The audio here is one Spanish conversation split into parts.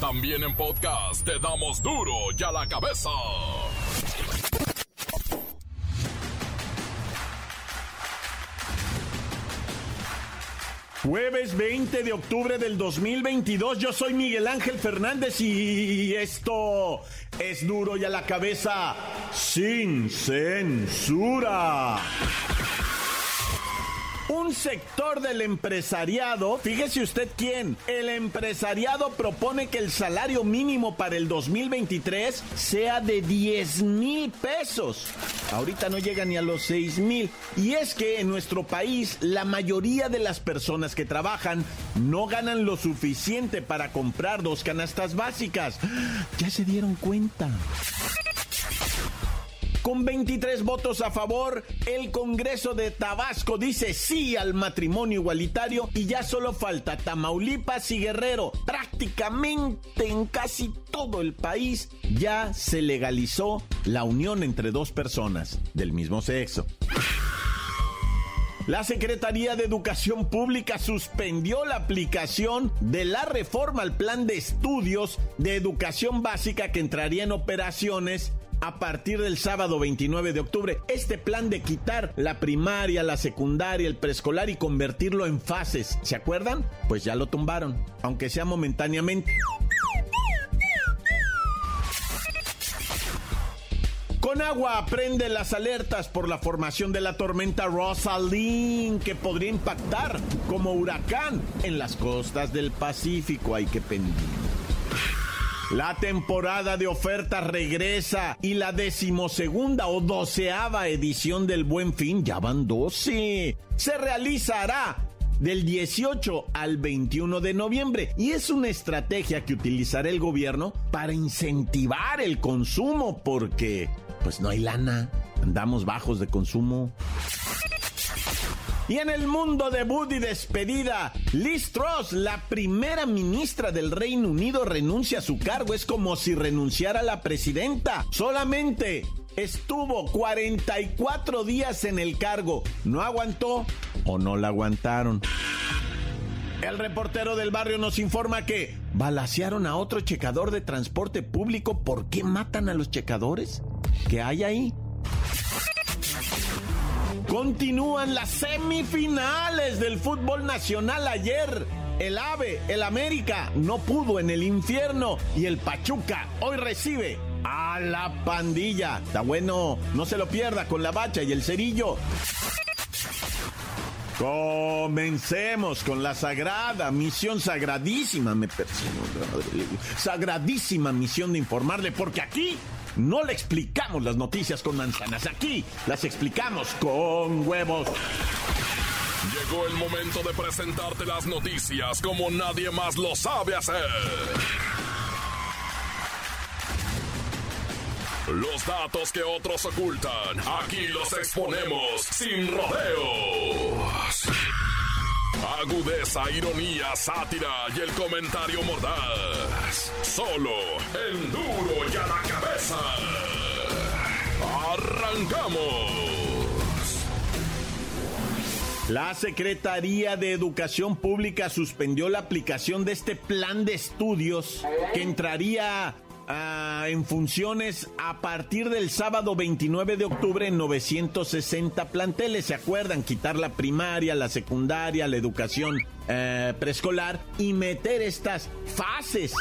También en podcast te damos duro y a la cabeza. Jueves 20 de octubre del 2022, yo soy Miguel Ángel Fernández y esto es duro y a la cabeza sin censura. Un sector del empresariado, fíjese usted quién, el empresariado propone que el salario mínimo para el 2023 sea de 10 mil pesos. Ahorita no llega ni a los 6 mil. Y es que en nuestro país la mayoría de las personas que trabajan no ganan lo suficiente para comprar dos canastas básicas. Ya se dieron cuenta. Con 23 votos a favor, el Congreso de Tabasco dice sí al matrimonio igualitario y ya solo falta Tamaulipas y Guerrero. Prácticamente en casi todo el país ya se legalizó la unión entre dos personas del mismo sexo. La Secretaría de Educación Pública suspendió la aplicación de la reforma al plan de estudios de educación básica que entraría en operaciones a partir del sábado 29 de octubre. Este plan de quitar la primaria, la secundaria, el preescolar y convertirlo en fases, ¿se acuerdan? Pues ya lo tumbaron, aunque sea momentáneamente. Con agua prende las alertas por la formación de la tormenta Rosalind que podría impactar como huracán en las costas del Pacífico. Hay que pendiente. La temporada de ofertas regresa y la decimosegunda o doceava edición del Buen Fin, ya van 12, se realizará del 18 al 21 de noviembre y es una estrategia que utilizará el gobierno para incentivar el consumo porque pues no hay lana, andamos bajos de consumo. Y en el mundo debut y despedida, Liz Truss, la primera ministra del Reino Unido, renuncia a su cargo. Es como si renunciara la presidenta. Solamente estuvo 44 días en el cargo. ¿No aguantó o no la aguantaron? El reportero del barrio nos informa que balacearon a otro checador de transporte público. ¿Por qué matan a los checadores? ¿Qué hay ahí? Continúan las semifinales del fútbol nacional ayer. El AVE, el América, no pudo en el infierno y el Pachuca hoy recibe a la pandilla. Está bueno, no se lo pierda con la bacha y el cerillo. Comencemos con la sagrada misión, sagradísima, me persigo, sagradísima misión de informarle, porque aquí no le explicamos las noticias con manzanas, aquí las explicamos con huevos. Llegó el momento de presentarte las noticias como nadie más lo sabe hacer. Los datos que otros ocultan, aquí los exponemos sin rodeos. Agudeza, ironía, sátira y el comentario mordaz. Solo el duro y a la ¡Arrancamos! La Secretaría de Educación Pública suspendió la aplicación de este plan de estudios que entraría Ah, en funciones a partir del sábado 29 de octubre en 960 planteles. ¿Se acuerdan? Quitar la primaria, la secundaria, la educación eh, preescolar y meter estas fases.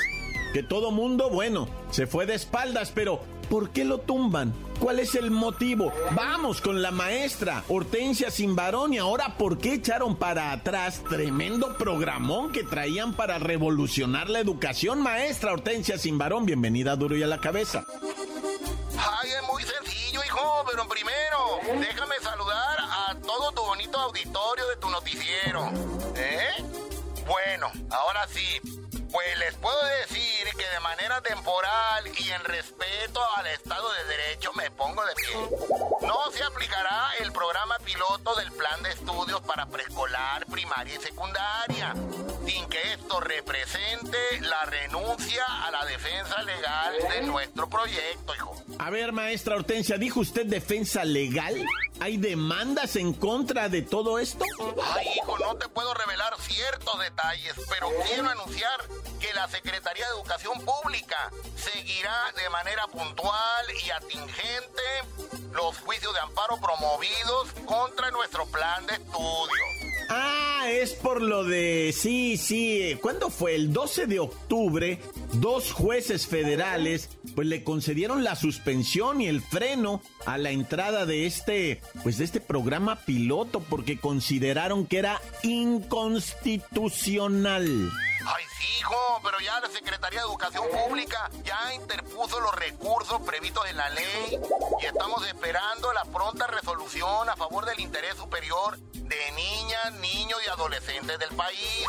Que todo mundo, bueno, se fue de espaldas, pero ¿por qué lo tumban? ¿Cuál es el motivo? Vamos con la maestra Hortensia Simbarón y ahora ¿por qué echaron para atrás tremendo programón que traían para revolucionar la educación? Maestra Hortensia Simbarón, bienvenida a Duro y a la Cabeza. Ay, es muy sencillo, hijo, pero primero déjame saludar a todo tu bonito auditorio de tu noticiero. ¿Eh? Bueno, ahora sí. Pues les puedo decir que de manera temporal y en respeto al Estado de Derecho me pongo de pie. No se aplicará el programa piloto del plan de estudios para preescolar, primaria y secundaria. sin que esto represente la renuncia a la defensa legal de nuestro proyecto, hijo. A ver, maestra Hortensia, ¿dijo usted defensa legal? ¿Hay demandas en contra de todo esto? Ay, hijo, no te puedo revelar ciertos detalles, pero quiero anunciar que la Secretaría de Educación Pública seguirá de manera puntual y atingente los juicios de amparo promovidos contra nuestro plan de estudio. Ah, es por lo de... Sí, sí. ¿Cuándo fue? El 12 de octubre, dos jueces federales pues le concedieron la suspensión y el freno a la entrada de este, pues de este programa piloto porque consideraron que era inconstitucional. Ay, sí, hijo, pero ya la Secretaría de Educación Pública ya interpuso los recursos previstos en la ley y estamos esperando la pronta resolución a favor del interés superior de niñas, niños y adolescentes del país.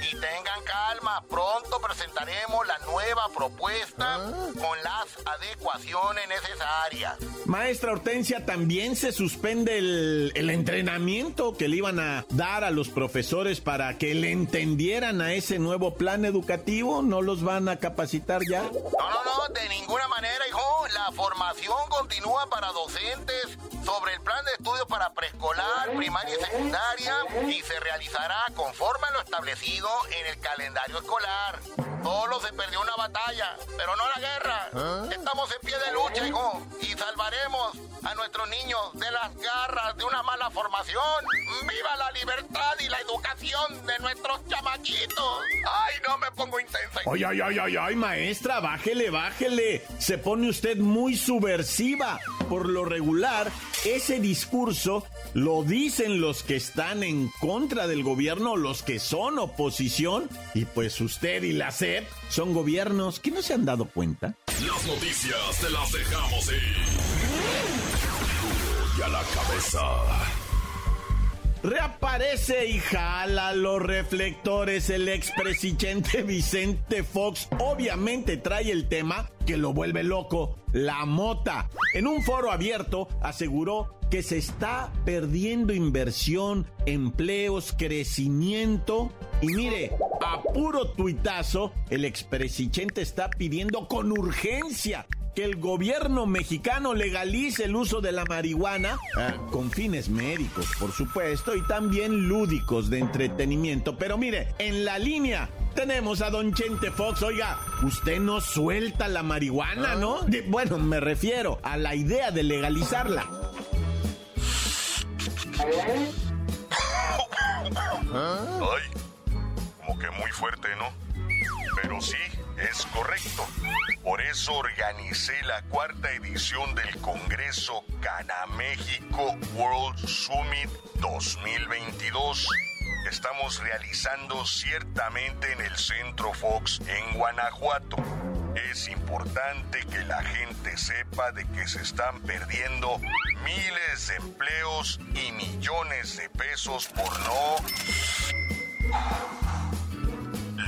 Y tengan calma, pronto presentaremos la nueva propuesta con las adecuaciones necesarias. Maestra Hortensia, también se suspende el, el entrenamiento que le iban a dar a los profesores para que le entendieran a ese nuevo plan educativo. ¿No los van a capacitar ya? No, no, no, de ninguna manera, hijo. La formación continúa para docentes sobre el plan de estudios para preescolar, primaria y secundaria y se realizará conforme a lo establecido en el calendario escolar. Solo se perdió una batalla, pero no la guerra. ¿Ah? Estamos en pie de lucha, hijo, y salvaremos a nuestros niños de las garras de una mala formación. ¡Viva la libertad y la educación de nuestros chamaquitos! ¡Ay, no me pongo intensa! ¡Ay, ay, ay, ay, ay, maestra! ¡Bájele, bájele! Se pone usted muy subversiva. Por lo regular, ese discurso lo dicen los que están en contra del gobierno, los que son oposición, y pues usted y la SEP son gobiernos que no se han dado cuenta. Las noticias te las dejamos ir. A la cabeza. Reaparece y jala los reflectores el expresidente Vicente Fox. Obviamente trae el tema que lo vuelve loco, la mota. En un foro abierto aseguró que se está perdiendo inversión, empleos, crecimiento. Y mire, a puro tuitazo, el expresidente está pidiendo con urgencia que el gobierno mexicano legalice el uso de la marihuana ah, con fines médicos, por supuesto, y también lúdicos de entretenimiento. Pero mire, en la línea tenemos a don Chente Fox. Oiga, usted no suelta la marihuana, ¿no? bueno, me refiero a la idea de legalizarla. Ay, como que muy fuerte, ¿no? Pero sí, es correcto. Por eso organicé la cuarta edición del Congreso Cana México World Summit 2022 estamos realizando ciertamente en el Centro Fox en Guanajuato. Es importante que la gente sepa de que se están perdiendo miles de empleos y millones de pesos por no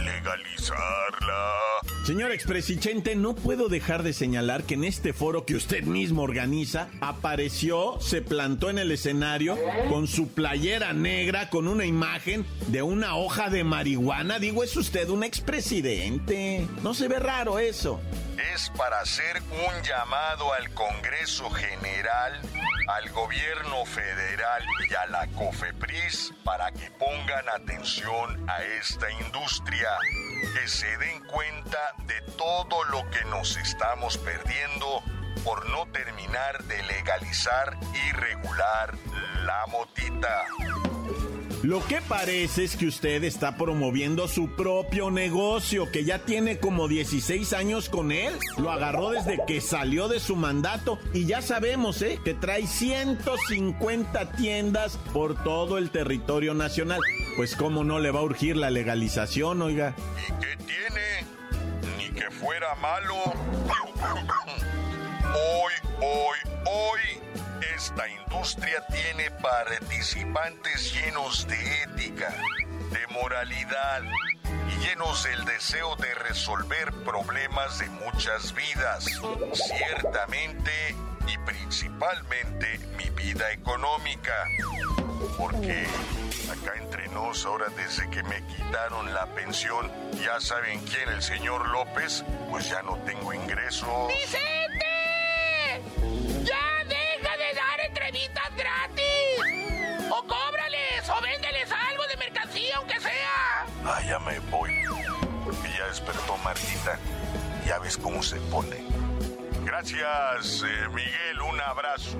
legalizarla. Señor expresidente, no puedo dejar de señalar que en este foro que usted mismo organiza, apareció, se plantó en el escenario con su playera negra, con una imagen de una hoja de marihuana. Digo, es usted un expresidente. No se ve raro eso. Es para hacer un llamado al Congreso General, al gobierno federal y a la COFEPRIS para que pongan atención a esta industria que se den cuenta de todo lo que nos estamos perdiendo por no terminar de legalizar y regular la motita. Lo que parece es que usted está promoviendo su propio negocio, que ya tiene como 16 años con él. Lo agarró desde que salió de su mandato y ya sabemos, ¿eh? Que trae 150 tiendas por todo el territorio nacional. Pues cómo no le va a urgir la legalización, oiga. ¿Y qué tiene? Ni que fuera malo. hoy, hoy, hoy esta industria tiene participantes llenos de ética, de moralidad y llenos del deseo de resolver problemas de muchas vidas. Ciertamente y principalmente mi vida económica. Porque acá entre nos, ahora desde que me quitaron la pensión, ya saben quién, el señor López, pues ya no tengo ingresos. ¡Vicente! ¡Ya ya me voy. Porque ya despertó Martita. Ya ves cómo se pone. Gracias, eh, Miguel. Un abrazo.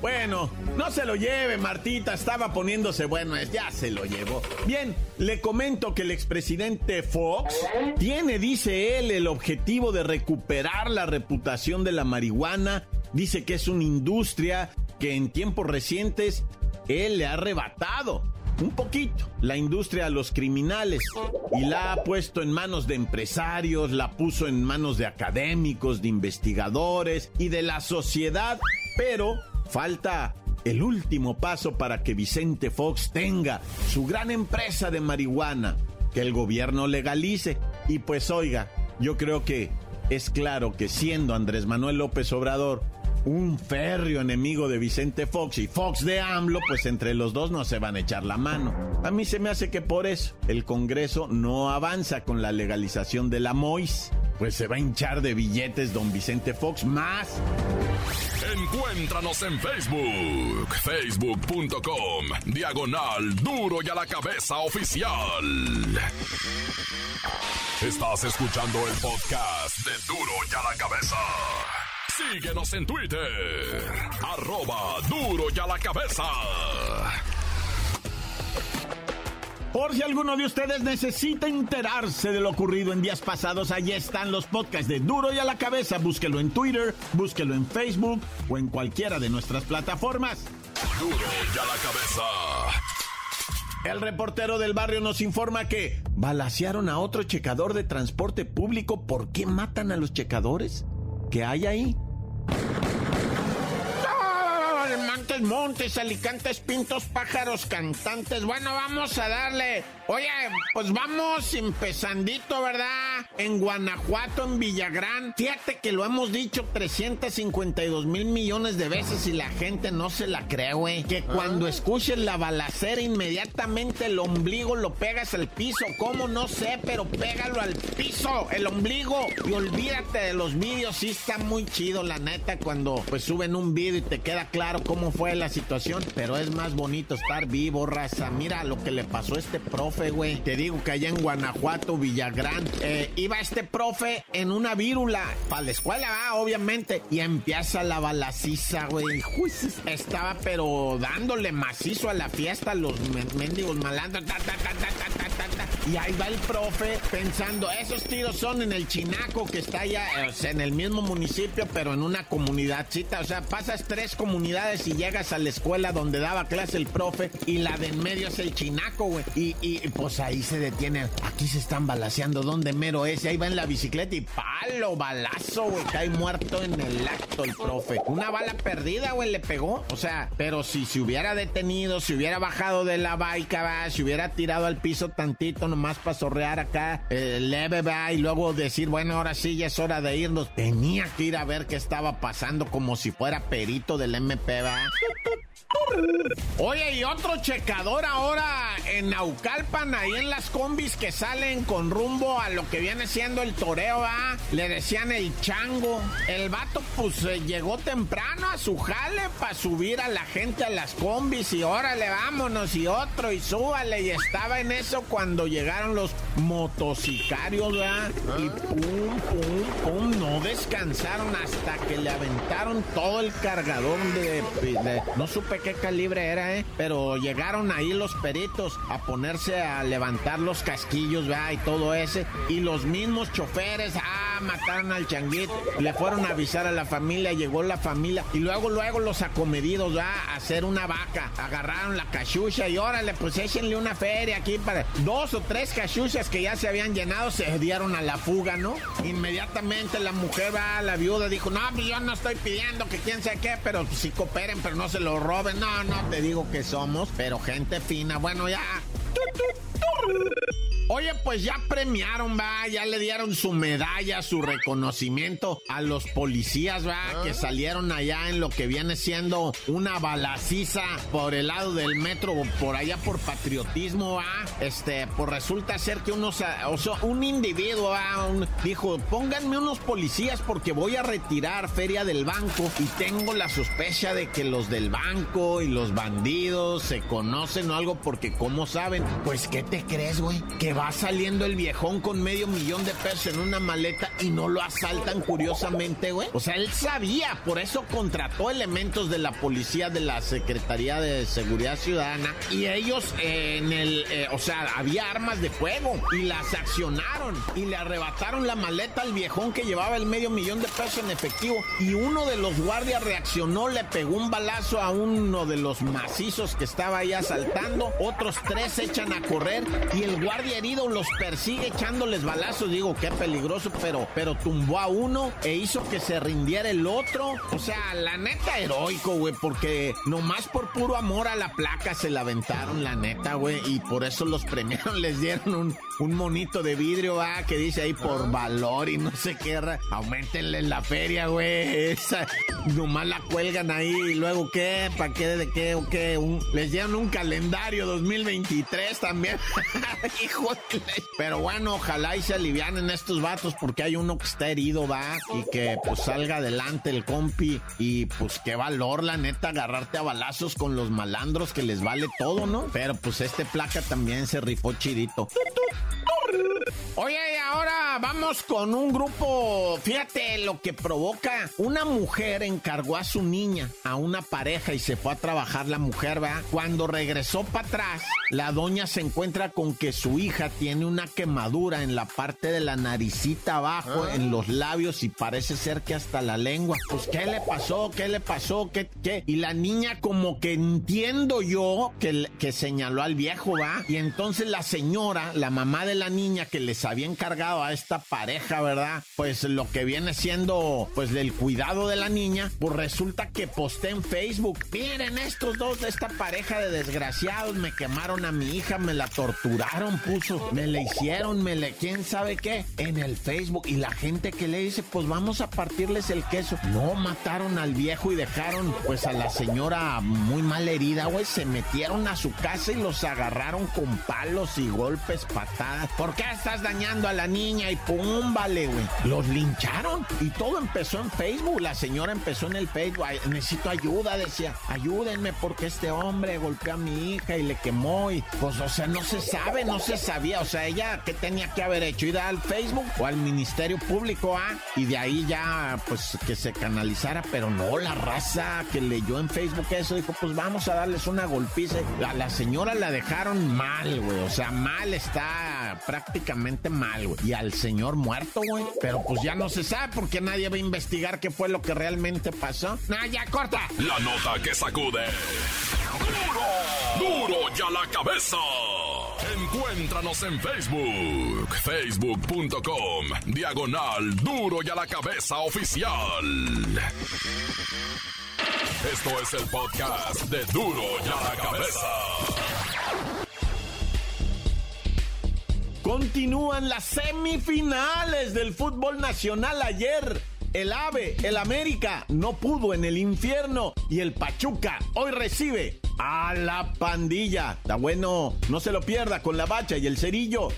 Bueno, no se lo lleve, Martita. Estaba poniéndose bueno, ya se lo llevó. Bien, le comento que el expresidente Fox tiene, dice él, el objetivo de recuperar la reputación de la marihuana. Dice que es una industria que en tiempos recientes él le ha arrebatado un poquito. La industria a los criminales. Y la ha puesto en manos de empresarios, la puso en manos de académicos, de investigadores y de la sociedad, pero falta el último paso para que Vicente Fox tenga su gran empresa de marihuana, que el gobierno legalice. Y pues oiga, yo creo que es claro que siendo Andrés Manuel López Obrador un férreo enemigo de Vicente Fox y Fox de AMLO, pues entre los dos no se van a echar la mano. A mí se me hace que por eso el Congreso no avanza con la legalización de la MOIS, pues se va a hinchar de billetes don Vicente Fox más. Encuéntranos en Facebook, facebook.com, diagonal duro y a la cabeza oficial. Estás escuchando el podcast de duro y a la cabeza. Síguenos en Twitter. Arroba duro y a la cabeza. Por si alguno de ustedes necesita enterarse de lo ocurrido en días pasados, allí están los podcasts de Duro y a la cabeza. Búsquelo en Twitter, búsquelo en Facebook o en cualquiera de nuestras plataformas. Duro y a la cabeza. El reportero del barrio nos informa que balacearon a otro checador de transporte público. ¿Por qué matan a los checadores? ¿Qué hay ahí? Montes, montes, alicantes, pintos, pájaros, cantantes. Bueno, vamos a darle. Oye, pues vamos empezandito, ¿verdad? En Guanajuato, en Villagrán. Fíjate que lo hemos dicho 352 mil millones de veces y la gente no se la cree, güey. Que cuando escuches la balacera, inmediatamente el ombligo lo pegas al piso. ¿Cómo? No sé, pero pégalo al piso, el ombligo. Y olvídate de los vídeos. Sí está muy chido, la neta, cuando pues suben un vídeo y te queda claro cómo fue la situación. Pero es más bonito estar vivo, raza. Mira lo que le pasó a este profe, güey. Te digo que allá en Guanajuato, Villagrán, eh, iba este profe en una vírula para la escuela, ah, obviamente. Y empieza la balaciza, güey. Estaba pero dándole macizo a la fiesta, los men- mendigos malandros. Y ahí va el profe pensando, esos tiros son en el Chinaco, que está allá, eh, en el mismo municipio, pero en una comunidadcita. O sea, pasas tres comunidades y llegas a la escuela donde daba clase el profe y la de en medio es el Chinaco, güey. Y, y, pues ahí se detiene. Aquí se están balaseando. ¿Dónde mero es? Y ahí va en la bicicleta y palo, balazo, güey. Cae muerto en el acto el profe. Una bala perdida, güey, le pegó. O sea, pero si se hubiera detenido, si hubiera bajado de la baica, va, si hubiera tirado al piso tantito nomás para zorrear acá, eh, leve, y luego decir, bueno, ahora sí ya es hora de irnos. Tenía que ir a ver qué estaba pasando como si fuera perito del MP. Oye, y otro checador ahora en Naucalpan, ahí en las combis que salen con rumbo a lo que viene siendo el toreo, ¿va? Le decían el chango. El vato, pues, eh, llegó temprano a su jale para subir a la gente a las combis y órale, vámonos, y otro, y súbale. Y estaba en eso cuando llegaron los motocicarios, ¿verdad? Y pum, pum, pum, no descansaron hasta que le aventaron todo el cargador de, de- no supe qué calibre era, ¿eh? Pero llegaron ahí los peritos a ponerse a levantar los casquillos, ¿verdad? Y todo ese. Y los mismos choferes, ah, mataron al changuito. Le fueron a avisar a la familia, llegó la familia. Y luego, luego los acomedidos, ¿verdad? A hacer una vaca. Agarraron la cachucha y órale, pues échenle una feria aquí para... Dos o tres cachuchas que ya se habían llenado se dieron a la fuga, ¿no? Inmediatamente la mujer, va, la viuda dijo, no, pues yo no estoy pidiendo que quién sea qué, pero sí cooperen, pero no se lo roben. No, no, te digo que somos, pero gente fina. Bueno, ya. Oye, pues ya premiaron, va, ya le dieron su medalla, su reconocimiento a los policías, va, que salieron allá en lo que viene siendo una balaciza por el lado del metro, por allá por patriotismo, va. Este, pues resulta ser que unos, o sea, un individuo, va, dijo, pónganme unos policías porque voy a retirar feria del banco y tengo la sospecha de que los del banco y los bandidos se conocen o algo porque, ¿cómo saben? Pues, ¿qué te crees, güey? Que va saliendo el viejón con medio millón de pesos en una maleta y no lo asaltan curiosamente, güey. O sea, él sabía, por eso contrató elementos de la policía de la Secretaría de Seguridad Ciudadana y ellos eh, en el, eh, o sea, había armas de fuego y las accionaron y le arrebataron la maleta al viejón que llevaba el medio millón de pesos en efectivo y uno de los guardias reaccionó, le pegó un balazo a uno de los macizos que estaba ahí asaltando, otros tres echan a correr y el guardia herido los persigue echándoles balazos. Digo, qué peligroso, pero, pero tumbó a uno e hizo que se rindiera el otro. O sea, la neta heroico, güey, porque nomás por puro amor a la placa se la aventaron, la neta, güey, y por eso los premiaron, les dieron un, un monito de vidrio, ah, que dice ahí por valor y no sé qué. Aumentenle la feria, güey. Esa, nomás la cuelgan ahí y luego qué, ¿para qué, de qué o qué? les dieron un calendario 2023 también. Hijo Pero bueno, ojalá y se alivianen estos vatos porque hay uno que está herido, va, y que pues salga adelante el compi y pues qué valor, la neta, agarrarte a balazos con los malandros que les vale todo, ¿no? Pero pues este placa también se rifó chidito. Oye, y ahora vamos con un grupo, fíjate lo que provoca. Una mujer encargó a su niña a una pareja y se fue a trabajar la mujer, ¿va? Cuando regresó para atrás, la doña se encuentra con que su hija tiene una quemadura en la parte de la naricita abajo, ah. en los labios y parece ser que hasta la lengua. Pues, ¿qué le pasó? ¿Qué le pasó? ¿Qué? qué? Y la niña como que entiendo yo que, que señaló al viejo, ¿va? Y entonces la señora, la mamá de la niña que les había encargado a esta pareja, ¿verdad? Pues lo que viene siendo, pues del cuidado de la niña, pues resulta que posté en Facebook, miren estos dos de esta pareja de desgraciados, me quemaron a mi hija, me la torturaron, puso, me le hicieron, me le, quién sabe qué, en el Facebook. Y la gente que le dice, pues vamos a partirles el queso. No mataron al viejo y dejaron, pues a la señora muy mal herida, güey, se metieron a su casa y los agarraron con palos y golpes, patadas. ¿Por qué estás dañando a la niña y pum, vale, güey. Los lincharon y todo empezó en Facebook. La señora empezó en el Facebook. necesito ayuda, decía. Ayúdenme porque este hombre golpeó a mi hija y le quemó y pues, o sea, no se sabe, no se sabía. O sea, ella, ¿qué tenía que haber hecho? Ir al Facebook o al Ministerio Público, ¿ah? Y de ahí ya, pues, que se canalizara. Pero no, la raza que leyó en Facebook eso dijo, pues vamos a darles una golpiza. A la señora la dejaron mal, güey. O sea, mal está prácticamente mal, güey. Y al señor muerto, güey. Pero pues ya no se sabe porque nadie va a investigar qué fue lo que realmente pasó. ¡Nah, ya corta! La nota que sacude. ¡Duro! ¡Duro ya la cabeza! Encuéntranos en Facebook, facebook.com, diagonal duro y a la cabeza oficial. Esto es el podcast de duro y a la cabeza. Continúan las semifinales del fútbol nacional ayer. El AVE, el América, no pudo en el infierno y el Pachuca hoy recibe a la pandilla. Está bueno, no se lo pierda con la bacha y el cerillo.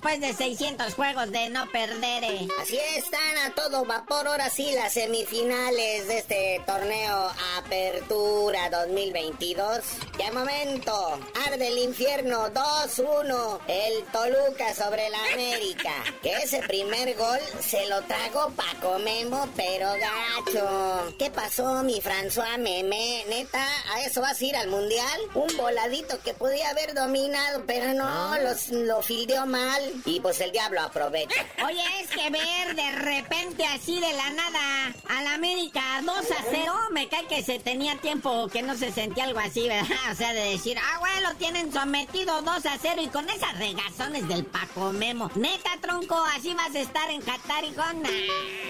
Después de 600 juegos de no perder. Eh. Así están a todo vapor ahora sí las semifinales de este torneo Apertura 2022. ¡Qué momento! Arde el infierno 2-1. El Toluca sobre el América. Que ese primer gol se lo trago Paco Memo, pero gacho. ¿Qué pasó, mi François Meme? Neta, ¿a eso vas a ir al mundial? Un voladito que podía haber dominado, pero no, los lo fildeó mal y pues el diablo aprovecha. Oye, es que ver de repente así de la nada al América 2 a 0, me cae que se tenía tiempo que no se sentía algo así, ¿verdad? O sea, de decir, ah, güey, lo tienen sometido 2 a 0 y con esas regazones del Paco Memo. Neta, tronco, así vas a estar en Qatar y con...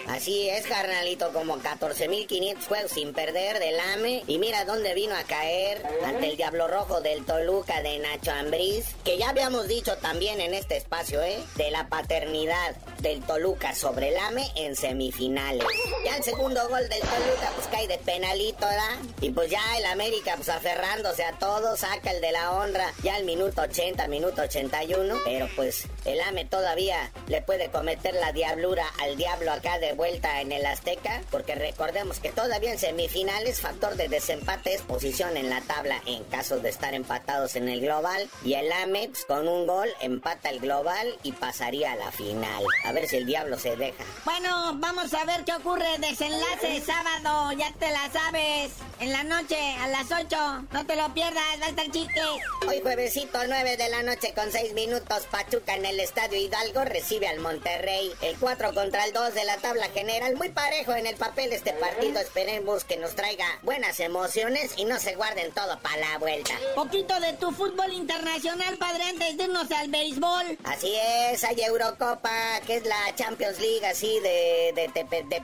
Así es, carnalito, como 14.500 juegos sin perder del AME. Y mira dónde vino a caer ante el Diablo Rojo del Toluca de Nacho Ambriz, que ya habíamos dicho también en este espacio, ¿eh? De la paternidad del Toluca sobre el AME en semifinales. Ya el segundo gol del Toluca, pues cae de penalito, ¿verdad? Y pues ya el América, pues aferrándose a todo, saca el de la honra ya al minuto 80, minuto 81. Pero pues el AME todavía le puede cometer la diablura al diablo acá de vuelta en el Azteca, porque recordemos que todavía en semifinales factor de desempate es posición en la tabla en caso de estar empatados en el global. Y el AME, pues, con un gol, empata el global y pasaría a la final. A ver si el diablo se deja. Bueno, vamos a ver qué ocurre. Desenlace sábado, ya te la sabes. En la noche, a las 8. No te lo pierdas, va a estar chique. Hoy juevesito 9 de la noche con 6 minutos, Pachuca en el Estadio Hidalgo recibe al Monterrey. El 4 contra el 2 de la tabla general, muy parejo en el papel este partido. Esperemos que nos traiga buenas emociones y no se guarden todo para la vuelta. Poquito de tu fútbol internacional, padre, antes de irnos al béisbol. Así es, hay Eurocopa, que es la Champions League así de, de, de, de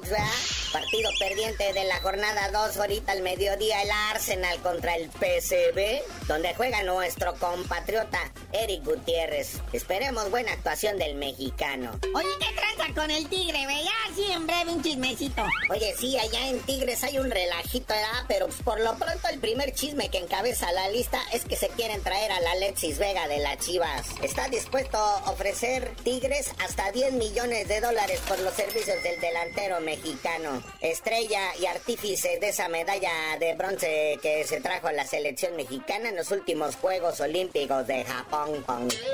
¿verdad? Partido perdiente de la jornada 2, ahorita al mediodía, el Arsenal contra el PCB, donde juega nuestro compatriota Eric Gutiérrez. Esperemos buena actuación del mexicano. Oye, ¿qué tranza con el tigre, ve? Ya, sí, en breve un chismecito. Oye, sí, allá en Tigres hay un relajito, ¿verdad? Pero pues, por lo pronto el primer chisme que encabeza la lista es que se quieren traer a la Alexis Vega de las Chivas. Está dispuesto a ofrecer Tigres hasta 10 millones de dólares por los servicios del delantero mexicano. Estrella y artífice de esa medalla de bronce que se trajo la selección mexicana en los últimos Juegos Olímpicos de Japón.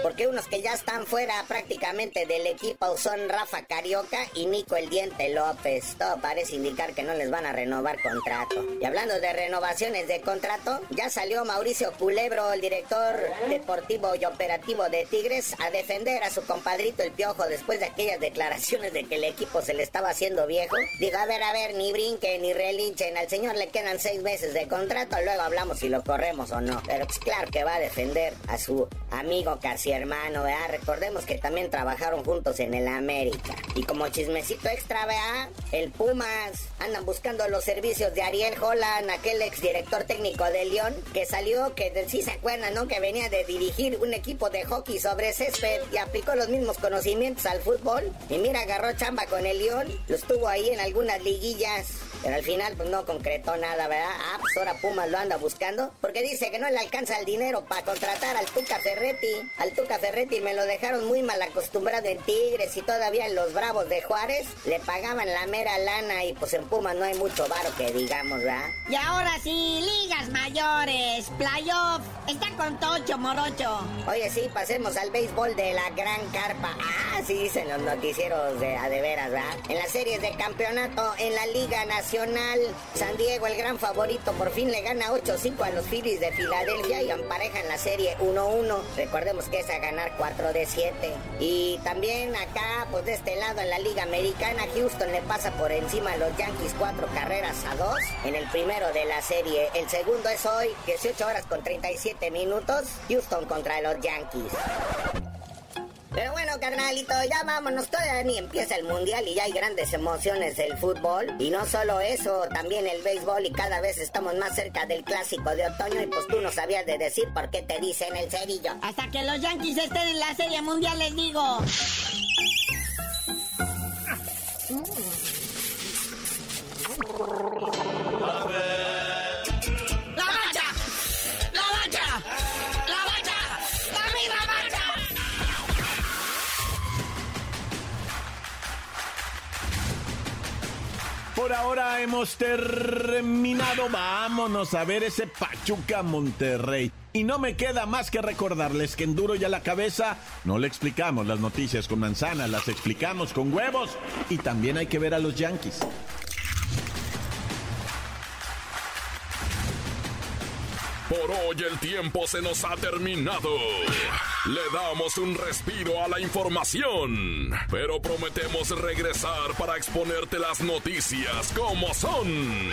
Porque unos que ya están fuera prácticamente del equipo son Rafa Carioca y Nico El Diente López. Todo parece indicar que no les van a renovar contrato. Y hablando de renovaciones de contrato, ya salió Mauricio Culebro, el director deportivo y operativo de Tigres, a defender a su compadrito el Piojo después de aquellas declaraciones de que el equipo se le estaba haciendo viejo. Digo, a ver, a ver, ni brinquen ni relinchen. Al señor le quedan seis meses de contrato, luego hablamos si lo corremos o no. Pero pues claro que va a defender a su amigo casi hermano, ¿verdad? Recordemos que también trabajaron juntos en el América. Y como chismecito extra, ¿verdad? El Pumas andan buscando los servicios de Ariel Holland, aquel exdirector técnico de León, que salió, que sí se acuerdan, ¿no? Que venía de dirigir un equipo de hockey sobre césped y aplicó los mismos conocimientos al fútbol. Y mira, agarró chamba con el León, lo estuvo ahí en algunas liguillas. Pero al final pues no concretó nada, ¿verdad? Ah, pues ahora Pumas lo anda buscando. Porque dice que no le alcanza el dinero para contratar al Tuca Ferretti. Al Tuca Ferretti me lo dejaron muy mal acostumbrado en Tigres y todavía en los Bravos de Juárez. Le pagaban la mera lana y pues en Pumas no hay mucho varo que digamos, ¿verdad? Y ahora sí, ligas mayores, playoff, está con Tocho Morocho. Oye, sí, pasemos al béisbol de la Gran Carpa. Ah, sí, dicen los noticieros de a de veras, ¿verdad? En las series de campeonato, en la Liga Nacional, San Diego, el gran favorito, por fin le gana 8-5 a los Phillies de Filadelfia y emparejan la serie 1-1. Recordemos que es a ganar 4 de 7. Y también acá, pues de este lado, en la Liga Americana, Houston le pasa por encima a los Yankees 4 carreras a 2 en el primero de la serie. El segundo es hoy, 18 horas con 37 minutos, Houston contra los Yankees. Pero bueno, carnalito, ya vámonos, todavía ni empieza el mundial y ya hay grandes emociones del fútbol. Y no solo eso, también el béisbol y cada vez estamos más cerca del clásico de otoño y pues tú no sabías de decir por qué te dicen el cerillo. Hasta que los Yankees estén en la serie mundial, les digo. Ahora hemos terminado. Vámonos a ver ese Pachuca Monterrey. Y no me queda más que recordarles que en Duro y a la cabeza no le explicamos las noticias con manzanas, las explicamos con huevos. Y también hay que ver a los Yankees. Por hoy el tiempo se nos ha terminado. Le damos un respiro a la información, pero prometemos regresar para exponerte las noticias como son.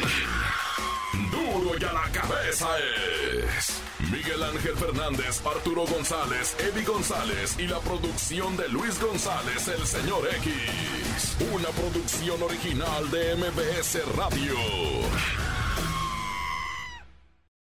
Duro y a la cabeza es Miguel Ángel Fernández, Arturo González, Eddie González y la producción de Luis González, el señor X. Una producción original de MBS Radio.